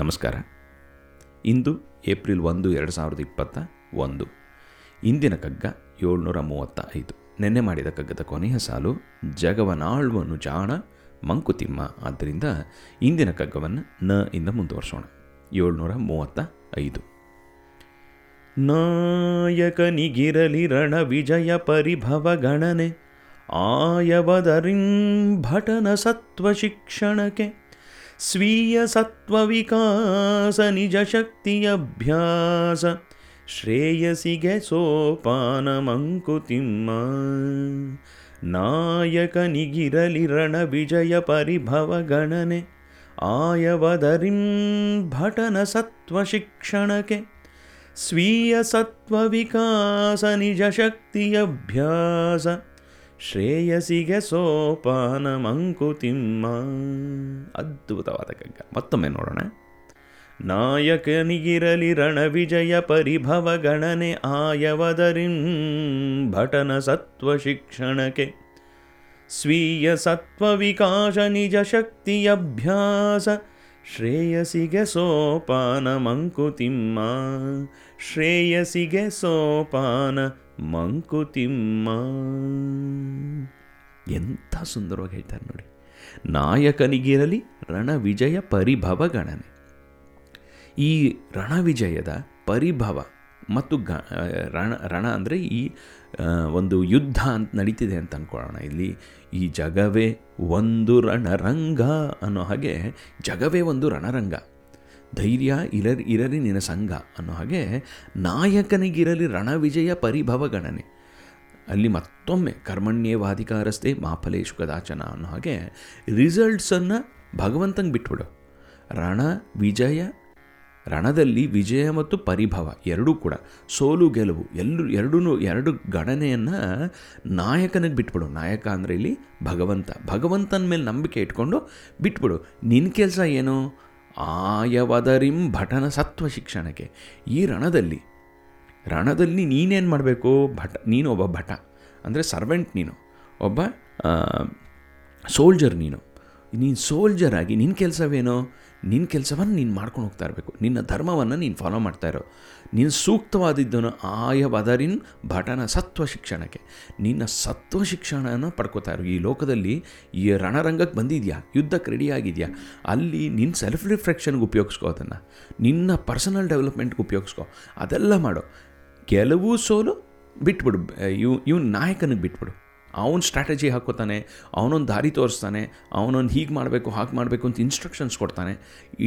ನಮಸ್ಕಾರ. ಇಂದು ಏಪ್ರಿಲ್ ಒಂದು, ಎರಡು ಸಾವಿರದ ಇಪ್ಪತ್ತ ಒಂದು. ಇಂದಿನ ಕಗ್ಗ ಏಳ್ನೂರ ಮೂವತ್ತ ಐದು. ನೆನ್ನೆ ಮಾಡಿದ ಕಗ್ಗದ ಕೊನೆಯ ಸಾಲು ಜಗವನಾಳ್ವನು ಜಾಣ ಮಂಕುತಿಮ್ಮ. ಆದ್ದರಿಂದ ಇಂದಿನ ಕಗ್ಗವನ್ನು ನ ಇಂದ ಮುಂದುವರಿಸೋಣ. ಏಳ್ನೂರ ಮೂವತ್ತ ಐದು. ನಾಯಕನಿಗಿರಲಿ ರಣ ವಿಜಯ ಪರಿಭವ ಗಣನೆ ಆಯವದರಿಂ ಭಟನ ಸತ್ವ ಶಿಕ್ಷಣಕ್ಕೆ स्वीयसत्त्वविकासनिजशक्त्यभ्यास श्रेयसि गसोपानमङ्कुतिम् नायकनिगिरलिरणविजयपरिभवगणने। आयवदरिं भटनसत्त्वशिक्षणके। स्वीयसत्त्वविकासनिजशक्त्यभ्यास ಶ್ರೇಯಸಿಗೆ ಸೋಪಾನ ಮಂಕುತಿಮ್ಮ. ಅದ್ಭುತವಾದ ಕಗ್ಗ ಮತ್ತೊಮ್ಮೆ ನೋಡೋಣ. ನಾಯಕನಿಗಿರಲಿ ರಣವಿಜಯ ಪರಿಭವ ಗಣನೆ ಆಯವದರಿಂ ಭಟನ ಸತ್ವ ಶಿಕ್ಷಣಕ್ಕೆ. ಸ್ವೀಯ ಸತ್ವ ವಿಕಾಶ ನಿಜ ಶಕ್ತಿಯಭ್ಯಾಸ ಶ್ರೇಯಸಿಗೆ ಸೋಪಾನ ಮಂಕುತಿಮ್ಮ. ಶ್ರೇಯಸಿಗೆ ಸೋಪಾನ ಮಂಕುತಿಮ್ಮ. ಎಂಥ ಸುಂದರವಾಗಿ ಹೇಳ್ತಾರೆ ನೋಡಿ. ನಾಯಕನಿಗಿರಲಿ ರಣವಿಜಯ ಪರಿಭವ ಗಣನೆ. ಈ ರಣವಿಜಯದ ಪರಿಭವ ಮತ್ತು ಗ ರಣ ರಣ ಅಂದರೆ ಈ ಒಂದು ಯುದ್ಧ ಅಂತ ನಡೀತಿದೆ ಅಂತ ಅಂದ್ಕೊಳ್ಳೋಣ ಇಲ್ಲಿ ಈ ಜಗವೇ ಒಂದು ರಣರಂಗ ಅನ್ನೋ ಹಾಗೆ ಜಗವೇ ಒಂದು ರಣರಂಗ. ಧೈರ್ಯ ಇರರಿ ಇರಲಿ ನಿನ್ನ ಸಂಘ ಅನ್ನೋ ಹಾಗೆ ನಾಯಕನಿಗಿರಲಿ ರಣವಿಜಯ ಪರಿಭವ ಗಣನೆ ಅಲ್ಲಿ ಮತ್ತೊಮ್ಮೆ ಕರ್ಮಣ್ಯೇವಾಧಿಕಾರಸ್ಥೆ ಮಾಫಲೇಶು ಕದಾಚನ ಅನ್ನೋ ಹಾಗೆ ರಿಸಲ್ಟ್ಸನ್ನು ಭಗವಂತಂಗೆ ಬಿಟ್ಬಿಡು. ರಣ, ವಿಜಯ, ರಣದಲ್ಲಿ ವಿಜಯ ಮತ್ತು ಪರಿಭವ ಎರಡೂ ಕೂಡ. ಸೋಲು, ಗೆಲುವು ಎಲ್ಲೂ ಎರಡೂ ಎರಡು ಗಣನೆಯನ್ನು ನಾಯಕನಿಗೆ ಬಿಟ್ಬಿಡು. ನಾಯಕ ಅಂದರೆ ಇಲ್ಲಿ ಭಗವಂತ. ಭಗವಂತನ ಮೇಲೆ ನಂಬಿಕೆ ಇಟ್ಕೊಂಡು ಬಿಟ್ಬಿಡು. ನಿನ್ನ ಕೆಲಸ ಏನು? ಆಯವದರಿಂ ಭಟನ ಸತ್ವ ಶಿಕ್ಷಣಕ್ಕೆ. ಈ ರಣದಲ್ಲಿ ರಣದಲ್ಲಿ ನೀನೇನು ಮಾಡಬೇಕು? ಭಟ ನೀನು ಒಬ್ಬ ಭಟ. ಅಂದರೆ ಸರ್ವೆಂಟ್ ನೀನು. ಒಬ್ಬ ಸೋಲ್ಜರ್ ನೀನು. ನೀನು ಸೋಲ್ಜರ್ ಆಗಿ ನಿನ್ನ ಕೆಲಸವೇನೋ? ನಿನ್ನ ಕೆಲಸವನ್ನು ನೀನು ಮಾಡ್ಕೊಂಡು ಹೋಗ್ತಾ ಇರಬೇಕು. ನಿನ್ನ ಧರ್ಮವನ್ನು ನೀನು ಫಾಲೋ ಮಾಡ್ತಾ ಇರೋ. ನೀನು ಸೂಕ್ತವಾದಿದ್ದನ್ನು ಆಯವದರಿನ್ ಭಟನ ಸತ್ವ ಶಿಕ್ಷಣಕ್ಕೆ. ನಿನ್ನ ಸತ್ವ ಶಿಕ್ಷಣನ ಪಡ್ಕೋತಾ ಇರೋ. ಈ ಲೋಕದಲ್ಲಿ ಈ ರಣರಂಗಕ್ಕೆ ಬಂದಿದೆಯಾ? ಯುದ್ಧಕ್ಕೆ ರೆಡಿ ಆಗಿದೆಯಾ? ಅಲ್ಲಿ ನಿನ್ನ ಸೆಲ್ಫ್ ರಿಫ್ಲೆಕ್ಷನ್ಗೆ ಉಪಯೋಗಿಸ್ಕೋ ಅದನ್ನು. ನಿನ್ನ ಪರ್ಸನಲ್ ಡೆವಲಪ್ಮೆಂಟ್ಗೆ ಉಪಯೋಗಿಸ್ಕೋ. ಅದೆಲ್ಲ ಮಾಡು. ಕೆಲವು ಸೋಲು ಬಿಟ್ಬಿಡು. ಇವ್ ಇವ್ನ ನಾಯಕನಿಗೆ ಬಿಟ್ಬಿಡು. ಅವನ ಸ್ಟ್ರಾಟಜಿ ಹಾಕೋತಾನೆ, ಅವನೊಂದು ದಾರಿ ತೋರಿಸ್ತಾನೆ, ಅವನೊಂದು ಹೀಗೆ ಮಾಡಬೇಕು, ಹಾಗೆ ಮಾಡಬೇಕು ಅಂತ ಇನ್ಸ್ಟ್ರಕ್ಷನ್ಸ್ ಕೊಡ್ತಾನೆ.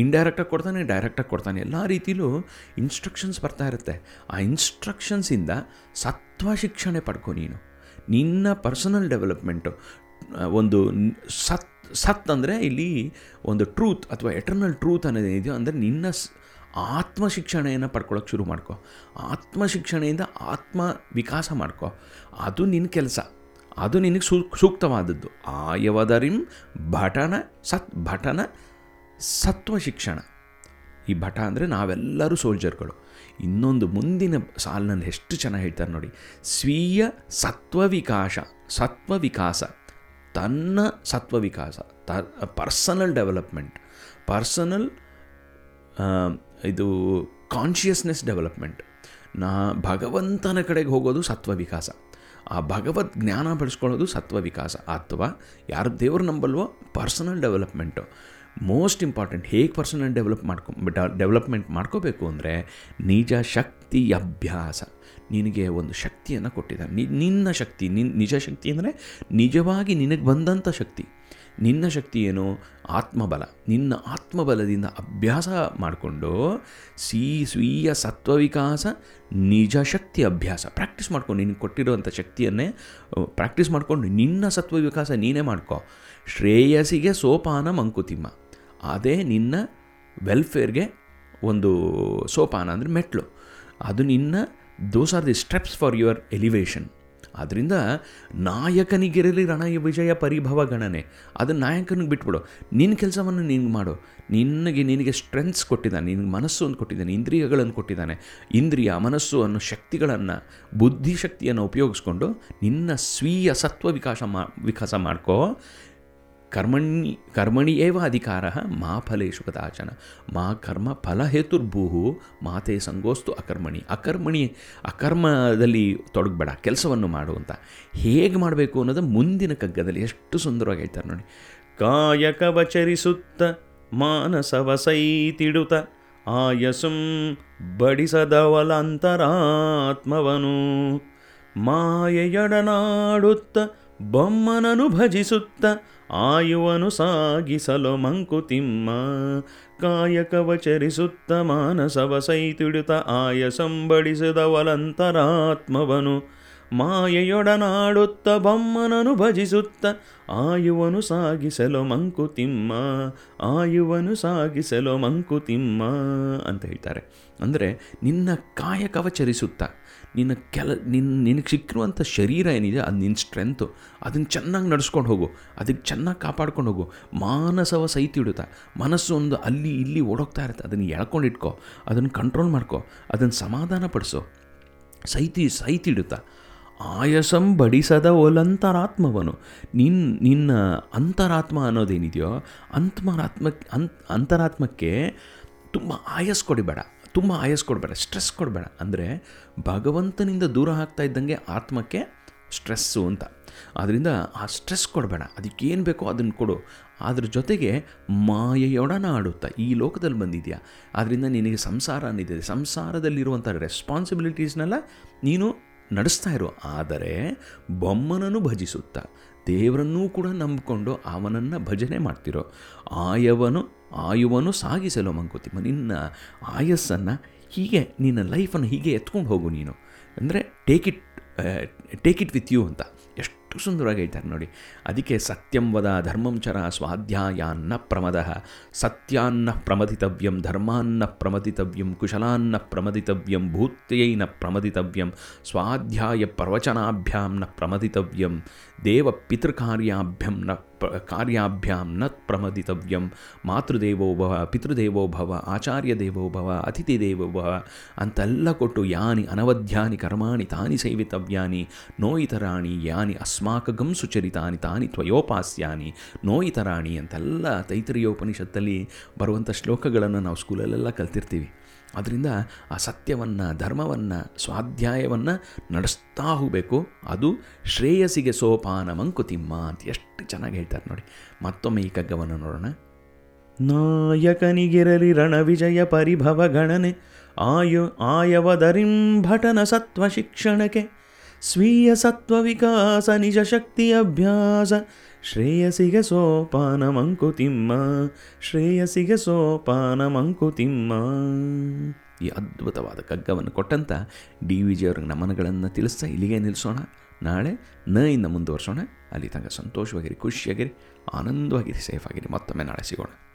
ಇಂಡೈರೆಕ್ಟಾಗಿ ಕೊಡ್ತಾನೆ ಡೈರೆಕ್ಟಾಗಿ ಕೊಡ್ತಾನೆ. ಎಲ್ಲ ರೀತಿಲೂ ಇನ್ಸ್ಟ್ರಕ್ಷನ್ಸ್ ಬರ್ತಾ ಇರುತ್ತೆ. ಆ ಇನ್ಸ್ಟ್ರಕ್ಷನ್ಸಿಂದ ಸತ್ವ ಶಿಕ್ಷಣೆ ಪಡ್ಕೊ ನೀನು. ನಿನ್ನ ಪರ್ಸನಲ್ ಡೆವಲಪ್ಮೆಂಟು ಒಂದು ಸತ್ ಸತ್ ಅಂದರೆ ಇಲ್ಲಿ ಒಂದು ಟ್ರೂತ್ ಅಥವಾ ಎಟರ್ನಲ್ ಟ್ರೂತ್ ಅನ್ನೋದೇನಿದೆಯೋ ಅಂದರೆ ನಿನ್ನ ಆತ್ಮ ಶಿಕ್ಷಣೆಯನ್ನು ಪಡ್ಕೊಳ್ಳೋಕೆ ಶುರು ಮಾಡ್ಕೊ. ಆತ್ಮ ಶಿಕ್ಷಣೆಯಿಂದ ಆತ್ಮ ವಿಕಾಸ ಮಾಡ್ಕೋ. ಅದು ನಿನ್ನ ಕೆಲಸ. ಅದು ನಿನಗೆ ಸೂ, ಸೂಕ್ತವಾದದ್ದು. ಆಯವದರಿಂ ಭಟನ ಸತ್, ಭಟನ ಸತ್ವ ಶಿಕ್ಷಣ. ಈ ಭಟ ಅಂದರೆ ನಾವೆಲ್ಲರೂ ಸೋಲ್ಜರ್ಗಳು. ಇನ್ನೊಂದು ಮುಂದಿನ ಸಾಲಿನಲ್ಲಿ ಎಷ್ಟು ಚೆನ್ನಾಗಿ ಹೇಳ್ತಾರೆ ನೋಡಿ. ಸ್ವೀಯ ಸತ್ವ ವಿಕಾಸ ಸತ್ವ ವಿಕಾಸ, ತನ್ನ ಸತ್ವ ವಿಕಾಸ, ತ, ಪರ್ಸನಲ್ ಡೆವಲಪ್ಮೆಂಟ್, ಪರ್ಸನಲ್ ಇದು ಕಾನ್ಷಿಯಸ್ನೆಸ್ ಡೆವಲಪ್ಮೆಂಟ್. ನಾ, ಭಗವಂತನ ಕಡೆಗೆ ಹೋಗೋದು ಸತ್ವ ವಿಕಾಸ. ಆ ಭಗವದ್ ಜ್ಞಾನ ಬೆಳೆಸ್ಕೊಳ್ಳೋದು ಸತ್ವ ವಿಕಾಸ ಅಥವಾ ಯಾರು ದೇವ್ರು ನಂಬಲ್ವೋ ಪರ್ಸನಲ್ ಡೆವಲಪ್ಮೆಂಟು. ಮೋಸ್ಟ್ ಇಂಪಾರ್ಟೆಂಟ್ ಹೇಗೆ ಪರ್ಸನಲ್ ಡೆವಲಪ್ ಮಾಡ್ಕೊ ಡೆವಲಪ್ಮೆಂಟ್ ಮಾಡ್ಕೋಬೇಕು ಅಂದರೆ ನಿಜ ಶಕ್ತಿ ಅಭ್ಯಾಸ. ನಿನಗೆ ಒಂದು ಶಕ್ತಿಯನ್ನು ಕೊಟ್ಟಿದ್ದಾರೆ. ನಿನ್ನ ಶಕ್ತಿ ನಿನ್ನ ನಿಜ ಶಕ್ತಿ ಅಂದರೆ ನಿಜವಾಗಿ ನಿನಗೆ ಬಂದಂಥ ಶಕ್ತಿ. ನಿನ್ನ ಶಕ್ತಿ ಏನು? ಆತ್ಮಬಲ. ನಿನ್ನ ಆತ್ಮಬಲದಿಂದ ಅಭ್ಯಾಸ ಮಾಡಿಕೊಂಡು ಸೀ ಸ್ವೀಯ ಸತ್ವವಿಕಾಸ, ನಿಜ ಶಕ್ತಿ ಅಭ್ಯಾಸ. ಪ್ರಾಕ್ಟೀಸ್ ಮಾಡ್ಕೊಂಡು ನಿನಗೆ ಕೊಟ್ಟಿರುವಂಥ ಶಕ್ತಿಯನ್ನೇ ಪ್ರಾಕ್ಟೀಸ್ ಮಾಡಿಕೊಂಡು ನಿನ್ನ ಸತ್ವ ವಿಕಾಸ ನೀನೇ ಮಾಡ್ಕೋ. ಶ್ರೇಯಸ್ಸಿಗೆ ಸೋಪಾನ ಮಂಕುತಿಮ್ಮ ಅದೇ ನಿನ್ನ ವೆಲ್ಫೇರ್ಗೆ ಒಂದು ಸೋಪಾನ ಅಂದರೆ ಮೆಟ್ಲು. ಅದು ನಿನ್ನ those are the steps for your elevation ಆದ್ದರಿಂದ ನಾಯಕನಿಗಿರಲಿ ರಣ ವಿಜಯ ಪರಿಭವ ಗಣನೆ. ಅದು ನಾಯಕನಿಗೆ ಬಿಟ್ಬಿಡು. ನಿನ್ನ ಕೆಲಸವನ್ನು ನೀನು ಮಾಡು. ನಿನಗೆ ನಿನಗೆ ಸ್ಟ್ರೆಂತ್ಸ್ ಕೊಟ್ಟಿದ್ದಾನೆ. ನಿನಗೆ ಮನಸ್ಸು ಅಂತ ಕೊಟ್ಟಿದ್ದಾನೆ. ಇಂದ್ರಿಯಗಳನ್ನು ಕೊಟ್ಟಿದ್ದಾನೆ. ಇಂದ್ರಿಯ, ಮನಸ್ಸು ಅನ್ನೋ ಶಕ್ತಿಗಳನ್ನು, ಬುದ್ಧಿಶಕ್ತಿಯನ್ನು ಉಪಯೋಗಿಸ್ಕೊಂಡು ನಿನ್ನ ಸ್ವೀಯ ಸತ್ವ ವಿಕಾಸ ಮಾ, ವಿಕಾಸ ಮಾಡ್ಕೋ. ಕರ್ಮಣಿ ಕರ್ಮಣಿ ಏವ ಅಧಿಕಾರ ಮಾ ಫಲೇಶು ಕದಾಚನ. ಮಾ ಕರ್ಮ ಫಲ ಹೇತುರ್ಭೂ ಮಾತೆ ಸಂಗೋಸ್ತು ಅಕರ್ಮಣಿ. ಅಕರ್ಮಣಿ, ಅಕರ್ಮದಲ್ಲಿ ತೊಡಗಬೇಡ, ಕೆಲಸವನ್ನು ಮಾಡು ಅಂತ. ಹೇಗೆ ಮಾಡಬೇಕು ಅನ್ನೋದು ಮುಂದಿನ ಕಗ್ಗದಲ್ಲಿ ಎಷ್ಟು ಸುಂದರವಾಗಿ ಹೇಳ್ತಾರೆ ನೋಡಿ. ಕಾಯಕವಚರಿಸುತ್ತ ಮಾನಸವ ಸೈತಿಡುತ್ತ, ಆಯಸುಂ ಬಡಿಸದವಲಂತರಾತ್ಮವನು. ಮಾಯೆಯಡನಾಡುತ್ತ, ಬೊಮ್ಮನನು ಭಜಿಸುತ್ತ ಆಯುವನು ಸಾಗಿಸಲು ಮಂಕುತಿಮ್ಮ. ಕಾಯಕವಚರಿಸುತ್ತ ಮಾನಸವ ಆಯ ಆಯಸಂಬಡಿಸಿದವಲಂತರಾತ್ಮವನು ಮಾಯೆಯೊಡನಾಡುತ್ತ ಬೊಮ್ಮನನು ಭಜಿಸುತ್ತ, ಆಯುವನು ಸಾಗಿಸಲು ಮಂಕುತಿಮ್ಮ, ಆಯುವನು ಸಾಗಿಸಲು ಮಂಕುತಿಮ್ಮ ಅಂತ ಹೇಳ್ತಾರೆ. ಅಂದರೆ ನಿನ್ನ ಕಾಯಕವಚರಿಸುತ್ತ ನಿನ್ನ ಕೆಲ ನಿನ್ನ ನಿನಗೆ ಸಿಕ್ಕಿರುವಂಥ ಶರೀರ ಏನಿದೆ, ಅದು ನಿನ್ನ ಸ್ಟ್ರೆಂತು ಅದನ್ನು ಚೆನ್ನಾಗಿ ನಡೆಸ್ಕೊಂಡು ಹೋಗು ಅದಕ್ಕೆ ಚೆನ್ನಾಗಿ ಕಾಪಾಡ್ಕೊಂಡು ಹೋಗು. ಮಾನಸವ ಸೈತಿಡುತ್ತಾ ಮನಸ್ಸು ಒಂದು ಅಲ್ಲಿ ಇಲ್ಲಿ ಓಡೋಗ್ತಾ ಇರುತ್ತೆ, ಅದನ್ನು ಎಳ್ಕೊಂಡಿಟ್ಕೋ ಅದನ್ನು ಕಂಟ್ರೋಲ್ ಮಾಡ್ಕೋ, ಅದನ್ನು ಸಮಾಧಾನ ಪಡಿಸೋ ಸೈತಿ ಸೈತಿಡುತ್ತಾ ಆಯಸಂ ಬಡಿಸದ ಒಲಂತರಾತ್ಮವನು. ನಿನ್ನ ನಿನ್ನ ಅಂತರಾತ್ಮ ಅನ್ನೋದೇನಿದೆಯೋ, ಅಂತಮರಾತ್ಮ, ಅಂತ್, ಅಂತರಾತ್ಮಕ್ಕೆ ತುಂಬ ಆಯಸ್ ಕೊಡಿಬೇಡ, ತುಂಬ ಆಯಸ್ ಕೊಡಬೇಡ, ಸ್ಟ್ರೆಸ್ ಕೊಡಬೇಡ. ಅಂದರೆ ಭಗವಂತನಿಂದ ದೂರ ಆಗ್ತಾ ಇದ್ದಂಗೆ ಆತ್ಮಕ್ಕೆ ಸ್ಟ್ರೆಸ್ಸು ಅಂತ. ಆದ್ದರಿಂದ ಆ ಸ್ಟ್ರೆಸ್ ಕೊಡಬೇಡ, ಅದಕ್ಕೇನು ಬೇಕೋ ಅದನ್ನು ಕೊಡು. ಅದ್ರ ಜೊತೆಗೆ ಮಾಯೆಯೊಡನ ಆಡುತ್ತಾ ಈ ಲೋಕದಲ್ಲಿ ಬಂದಿದೆಯಾ? ಆದ್ದರಿಂದ ನಿನಗೆ ಸಂಸಾರ ಅನ್ನಿದೆ. ಸಂಸಾರದಲ್ಲಿರುವಂಥ ರೆಸ್ಪಾನ್ಸಿಬಿಲಿಟೀಸ್ನೆಲ್ಲ ನೀನು ನಡೆಸ್ತಾ ಇರೋ, ಆದರೆ ಬೊಮ್ಮನನ್ನು ಭಜಿಸುತ್ತಾ, ದೇವರನ್ನೂ ಕೂಡ ನಂಬಿಕೊಂಡು ಅವನನ್ನು ಭಜನೆ ಮಾಡ್ತಿರೋ ಆಯವನು ಆಯುವನು ಸಾಗಿಸಲು ಮಂಕುತಿಮ್ಮ, ನಿನ್ನ ಆಯಸ್ಸನ್ನು ಹೀಗೆ, ನಿನ್ನ ಲೈಫನ್ನು ಹೀಗೆ ಎತ್ಕೊಂಡು ಹೋಗು ನೀನು. ಅಂದರೆ take it take it with you ಅಂತ. ಎಷ್ಟು ಸುಂದರವಾಗಿ ಹೇಳ್ತಾರೆ ನೋಡಿ. ಅದಕ್ಕೆ ಸತ್ಯಂ ವದ ಧರ್ಮಂ ಸ್ವಾಧ್ಯಾಯಾನ್ನ ಪ್ರಮದ. ಸತ್ಯಾನ್ನ ಪ್ರಮದಿತವ್ಯಂ, ಧರ್ಮಾನ್ನ ಪ್ರಮದಿತವ್ಯಂ, ಕುಶಲಾನ್ನ ಪ್ರಮದಿತವ್ಯಂ, ಭೂತ್ಯೈನ ಪ್ರಮದಿತವ್ಯಂ, ಸ್ವಾಧ್ಯಾಯ ಪ್ರವಚನಾಭ್ಯಾಂ ನ ಪ್ರಮದಿತವ್ಯಂ, ದೇವ ಪಿತೃಕಾರ್ಯಾಭ್ಯಂ ನ ಕಾರ್ಯಾಭ್ಯಾಂ ನ ಪ್ರಮದಿತವ್ಯಂ. ಮಾತೃದೇವೋ ಭವ, ಪಿತೃದೇವೋ ಭವ ಆಚಾರ್ಯ ದೇವೋ ಭವ ಅತಿಥಿ ದೇವೋ ಭವ, ಅಂತೆಲ್ಲ ಕೊಟ್ಟು ಯಾನಿ ಅನವಧ್ಯಾನಿ ಕರ್ಮಾಣಿ ತಾನಿ ಸೇವಿತವ್ಯಾನಿ, ನೋಯಿತರಾಣಿ ಯಾನಿ ಅಸ್ಮಾಕಗಂ ಸುಚರಿತಾನಿ ತಾನಿ ತ್ವಯೋಪಾಸ್ಯಾನಿ, ನೋಯಿತರಾಣಿ ಅಂತೆಲ್ಲ ತೈತರಿಯೋಪನಿಷತ್ತಲ್ಲಿ ಬರುವಂಥ ಶ್ಲೋಕಗಳನ್ನು ನಾವು ಸ್ಕೂಲಲ್ಲೆಲ್ಲ ಕಲ್ತಿರ್ತೀವಿ. ಅದರಿಂದ ಆ ಸತ್ಯವನ್ನು, ಧರ್ಮವನ್ನು, ಸ್ವಾಧ್ಯಾಯವನ್ನು ನಡೆಸ್ತಾ ಹೋಗಬೇಕು. ಅದು ಶ್ರೇಯಸ್ಸಿಗೆ ಸೋಪಾನ ಮಂಕುತಿಮ್ಮ ಅಂತ ಚೆನ್ನಾಗಿ ಹೇಳ್ತಾರೆ ನೋಡಿ. ಮತ್ತೊಮ್ಮೆ ಈ ಕಗ್ಗವನ್ನು ನೋಡೋಣ. ನಾಯಕನಿಗಿರಲಿ ರಣವಿಜಯ ಪರಿಭವ ಗಣನೆ, ಆಯು ಆಯವದರಿಂ ಭಟನ ಸತ್ವ ಶಿಕ್ಷಣಕ್ಕೆ, ಸ್ವೀಯ ಸತ್ವ ವಿಕಾಸ ನಿಜ ಶಕ್ತಿ ಅಭ್ಯಾಸ, ಶ್ರೇಯಸಿಗೆ ಸೋಪಾನ ಮಂಕುತಿಮ್ಮ, ಶ್ರೇಯಸಿಗೆ ಸೋಪಾನ ಮಂಕುತಿಮ್ಮ. ಈ ಅದ್ಭುತವಾದ ಕಗ್ಗವನ್ನು ಕೊಟ್ಟಂತ ಡಿ ವಿ ಜಿ ಅವ್ರಿಗೆ ನಮನಗಳನ್ನು ತಿಳಿಸ್ತಾ ಇಲ್ಲಿಗೆ ನಿಲ್ಲಿಸೋಣ. ನಾಳೆ ನ ಇಂದ ಮುಂದುವರ್ಸೋಣ. ಅಲ್ಲಿ ತನಕ ಸಂತೋಷವಾಗಿರಿ ಖುಷಿಯಾಗಿರಿ ಆನಂದವಾಗಿರಿ ಸೇಫ್ ಆಗಿರಿ ಮತ್ತೊಮ್ಮೆ ನಾಳೆ ಸಿಗೋಣ.